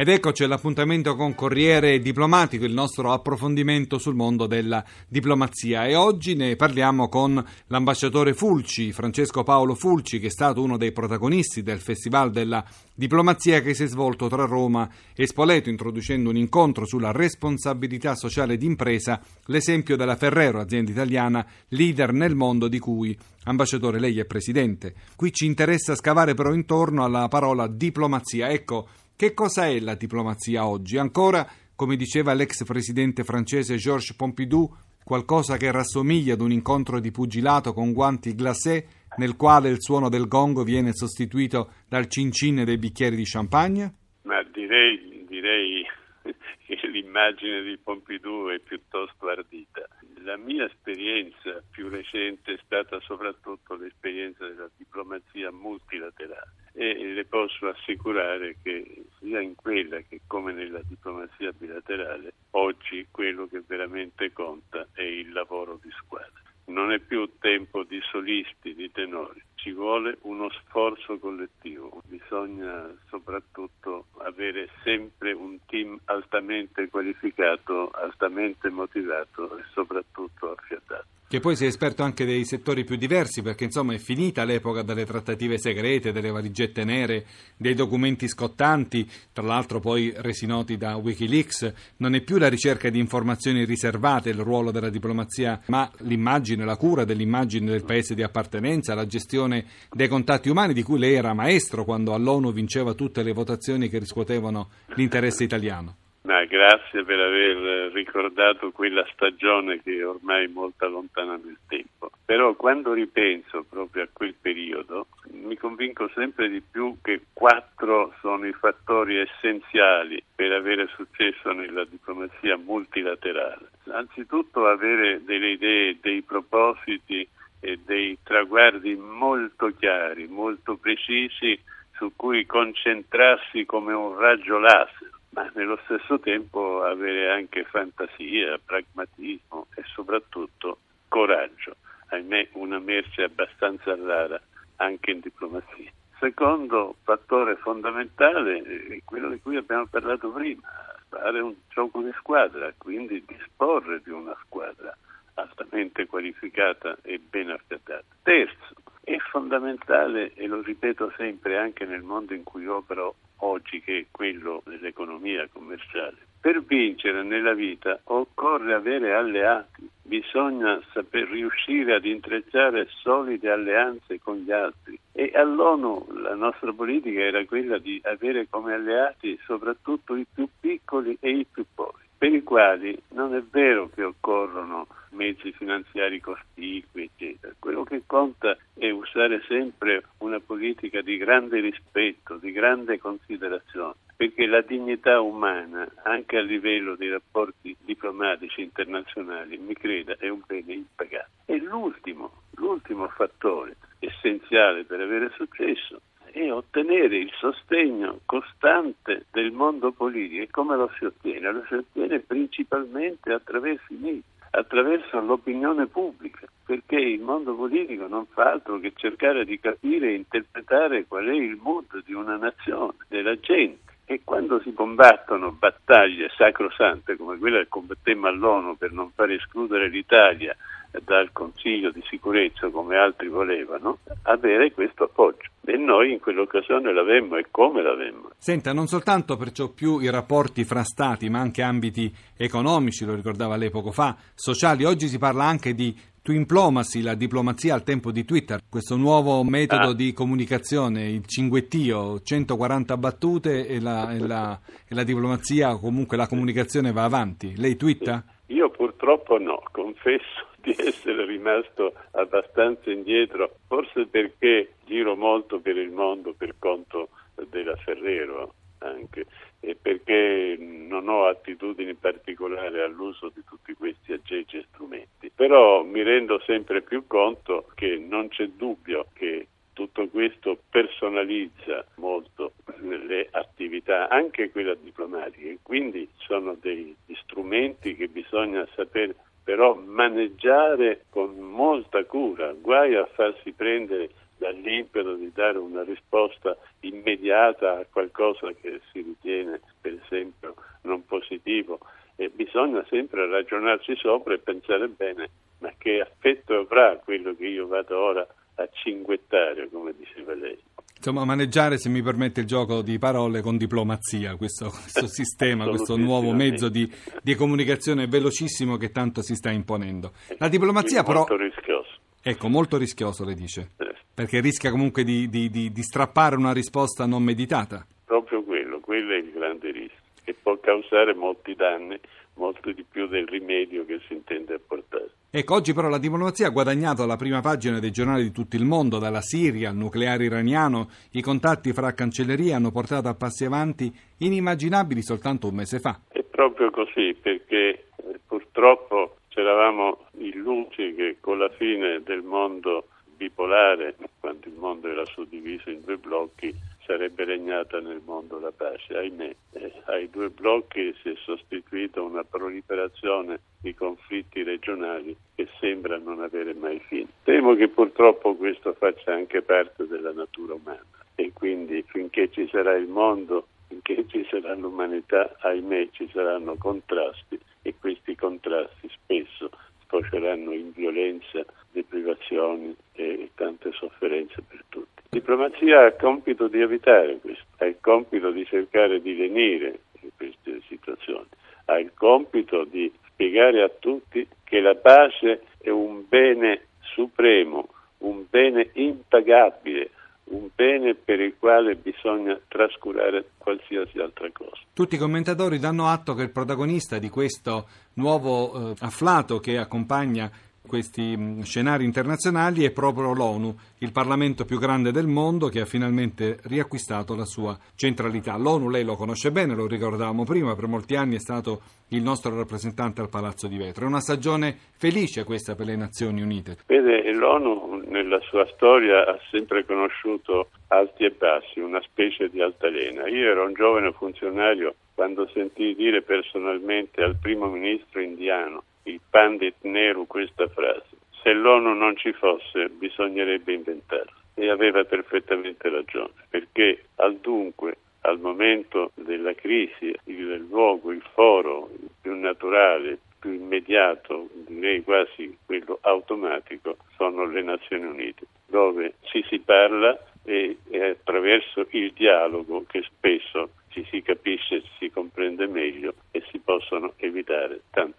Ed eccoci all'appuntamento con Corriere Diplomatico, il nostro approfondimento sul mondo della diplomazia. E oggi ne parliamo con l'ambasciatore Fulci, Francesco Paolo Fulci, che è stato uno dei protagonisti del Festival della diplomazia che si è svolto tra Roma e Spoleto, introducendo un incontro sulla responsabilità sociale d'impresa, l'esempio della Ferrero, azienda italiana leader nel mondo di cui Ambasciatore, lei è presidente. Qui ci interessa scavare però intorno alla parola diplomazia. Ecco, che cosa è la diplomazia oggi? Ancora, come diceva l'ex presidente francese Georges Pompidou, qualcosa che rassomiglia ad un incontro di pugilato con guanti glacé nel quale il suono del gongo viene sostituito dal cincin dei bicchieri di champagne? Ma direi, direi che l'immagine di Pompidou è piuttosto ardita. La mia esperienza più recente è stata soprattutto l'esperienza della diplomazia multilaterale e le posso assicurare che sia in quella che come nella diplomazia bilaterale oggi quello che veramente conta è il lavoro di squadra. Non è più tempo di solisti, di tenori, ci vuole uno sforzo collettivo, bisogna soprattutto avere sempre un team altamente qualificato, altamente motivato e soprattutto affiatato. Che poi sei esperto anche dei settori più diversi, perché insomma è finita l'epoca delle trattative segrete, delle valigette nere, dei documenti scottanti, tra l'altro poi resi noti da Wikileaks. Non è più la ricerca di informazioni riservate il ruolo della diplomazia, ma l'immagine, la cura dell'immagine del paese di appartenenza, la gestione dei contatti umani di cui lei era maestro quando all'ONU vinceva tutte le votazioni che riscuotevano l'interesse italiano. Ma grazie per aver ricordato quella stagione che è ormai molto lontana nel tempo. Però quando ripenso proprio a quel periodo mi convinco sempre di più che quattro sono i fattori essenziali per avere successo nella diplomazia multilaterale. Anzitutto avere delle idee, dei propositi e dei traguardi molto chiari, molto precisi su cui concentrarsi come un raggio laser ma nello stesso tempo avere anche fantasia, pragmatismo e soprattutto coraggio, ahimè una merce abbastanza rara anche in diplomazia. Secondo fattore fondamentale è quello di cui abbiamo parlato prima, fare un gioco di squadra, quindi disporre di una squadra altamente qualificata e ben affiatata. Terzo, è fondamentale, e lo ripeto sempre anche nel mondo in cui opero oggi, che è quello dell'economia commerciale, per vincere nella vita occorre avere alleati, bisogna saper riuscire ad intrecciare solide alleanze con gli altri. E all'ONU la nostra politica era quella di avere come alleati soprattutto i più piccoli e i più poveri per i quali non è vero che occorrono mezzi finanziari cospicui, eccetera. Quello che conta è usare sempre una politica di grande rispetto, di grande considerazione, perché la dignità umana, anche a livello dei rapporti diplomatici internazionali, mi creda, è un bene impagato. E l'ultimo, l'ultimo fattore essenziale per avere successo e ottenere il sostegno costante del mondo politico. E come lo si ottiene? Lo si ottiene principalmente attraverso i media, attraverso l'opinione pubblica, perché il mondo politico non fa altro che cercare di capire e interpretare qual è il mood di una nazione, della gente. E quando si combattono battaglie sacrosante come quella che combattemmo all'ONU per non far escludere l'Italia dal Consiglio di sicurezza come altri volevano, avere questo appoggio. E noi in quell'occasione l'avemmo e come l'avemmo. Senta, non soltanto perciò più i rapporti fra stati, ma anche ambiti economici, lo ricordava lei poco fa, sociali. Oggi si parla anche di Twinplomacy, la diplomazia al tempo di Twitter, questo nuovo metodo ah. di comunicazione, il cinguettio, 140 battute e la, e la, e la diplomazia, comunque la comunicazione va avanti. Lei twitta? Io purtroppo no, confesso di essere rimasto abbastanza indietro, forse perché giro molto per il mondo per conto della Ferrero anche e perché non ho attitudini particolari all'uso di tutti questi aggeggi e strumenti. Però mi rendo sempre più conto che non c'è dubbio che tutto questo personalizza molto le attività, anche quella diplomatica, quindi sono degli strumenti che bisogna saper però maneggiare con molta cura, guai a farsi prendere dall'impeto di dare una risposta immediata a qualcosa che si ritiene per esempio non positivo e bisogna sempre ragionarci sopra e pensare bene ma che affetto avrà quello che io vado ora a cinguettare come diceva lei Insomma, maneggiare, se mi permette il gioco di parole, con diplomazia questo, questo sistema, questo nuovo mezzo di, di, comunicazione velocissimo che tanto si sta imponendo. La diplomazia, però. Molto rischioso. Ecco, molto rischioso, le dice. Perché rischia comunque di, di, di strappare una risposta non meditata. Proprio quello, quello è il grande rischio, che può causare molti danni, molto di più del rimedio che si intende apportare. Ecco, oggi però la diplomazia ha guadagnato la prima pagina dei giornali di tutto il mondo, dalla Siria al nucleare iraniano, i contatti fra cancellerie hanno portato a passi avanti inimmaginabili soltanto un mese fa. È proprio così, perché eh, purtroppo c'eravamo illusi che con la fine del mondo bipolare, quando il mondo era suddiviso in due blocchi, sarebbe regnata nel mondo la pace. Ahimè, eh, ai due blocchi si è sostituita una proliferazione di conflitti regionali che sembra non avere mai fine. Temo che purtroppo questo faccia anche parte della natura umana e quindi finché ci sarà il mondo, finché ci sarà l'umanità, ahimè ci saranno contrasti e questi contrasti spesso sfoceranno in violenza, deprivazioni e tante sofferenze per tutti. La diplomazia ha il compito di evitare questo, ha il compito di cercare di lenire in queste situazioni, ha il compito di spiegare a tutti che la pace è un bene supremo, un bene impagabile, un bene per il quale bisogna trascurare qualsiasi altra cosa. Tutti i commentatori danno atto che il protagonista di questo nuovo eh, afflato che accompagna questi mm, scenari internazionali è proprio l'ONU, il Parlamento più grande del mondo che ha finalmente riacquistato la sua centralità. L'ONU lei lo conosce bene, lo ricordavamo prima, per molti anni è stato il nostro rappresentante al Palazzo di Vetro. È una stagione felice questa per le Nazioni Unite. Vede, l'ONU nella sua storia ha sempre conosciuto alti e bassi, una specie di altalena. Io ero un giovane funzionario quando sentii dire personalmente al primo ministro indiano il Pandit Nehru questa frase. Se l'ONU non ci fosse bisognerebbe inventarla. E aveva perfettamente ragione, perché al dunque, al momento della crisi, il luogo, il foro più naturale, più immediato, direi quasi quello automatico, sono le Nazioni Unite, dove ci si parla e, e attraverso il dialogo che spesso ci si capisce, si comprende meglio e si possono evitare guai.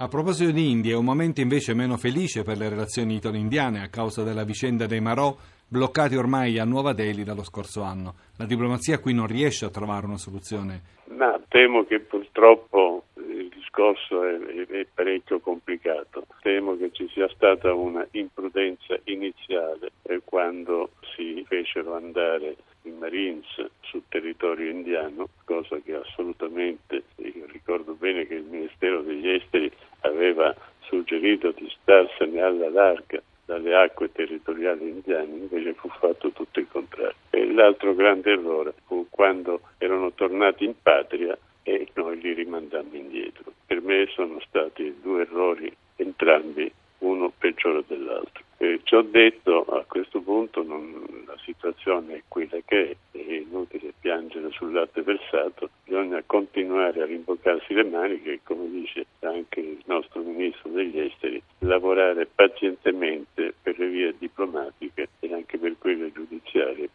A proposito di India, è un momento invece meno felice per le relazioni italo-indiane a causa della vicenda dei Marò, bloccati ormai a Nuova Delhi dallo scorso anno. La diplomazia qui non riesce a trovare una soluzione. Ma temo che purtroppo il discorso è, è, parecchio complicato. Temo che ci sia stata una imprudenza iniziale quando si fecero andare i Marines sul territorio indiano, cosa che assolutamente, io ricordo bene che il Ministero degli Esteri aveva suggerito di starsene alla larga dalle acque territoriali indiane, invece fu fatto tutto il contrario. E l'altro grande errore fu quando erano tornati in patria e noi li rimandammo indietro. Per me sono stati due errori entrambi, uno peggiore dell'altro. Eh, ci ho detto a questo punto non, la situazione è quella che è, è inutile piangere sul latte versato, bisogna continuare a rimboccarsi le maniche, come dice anche il nostro ministro degli esteri, lavorare pazientemente per le vie diplomatiche e anche per quelle giudiziarie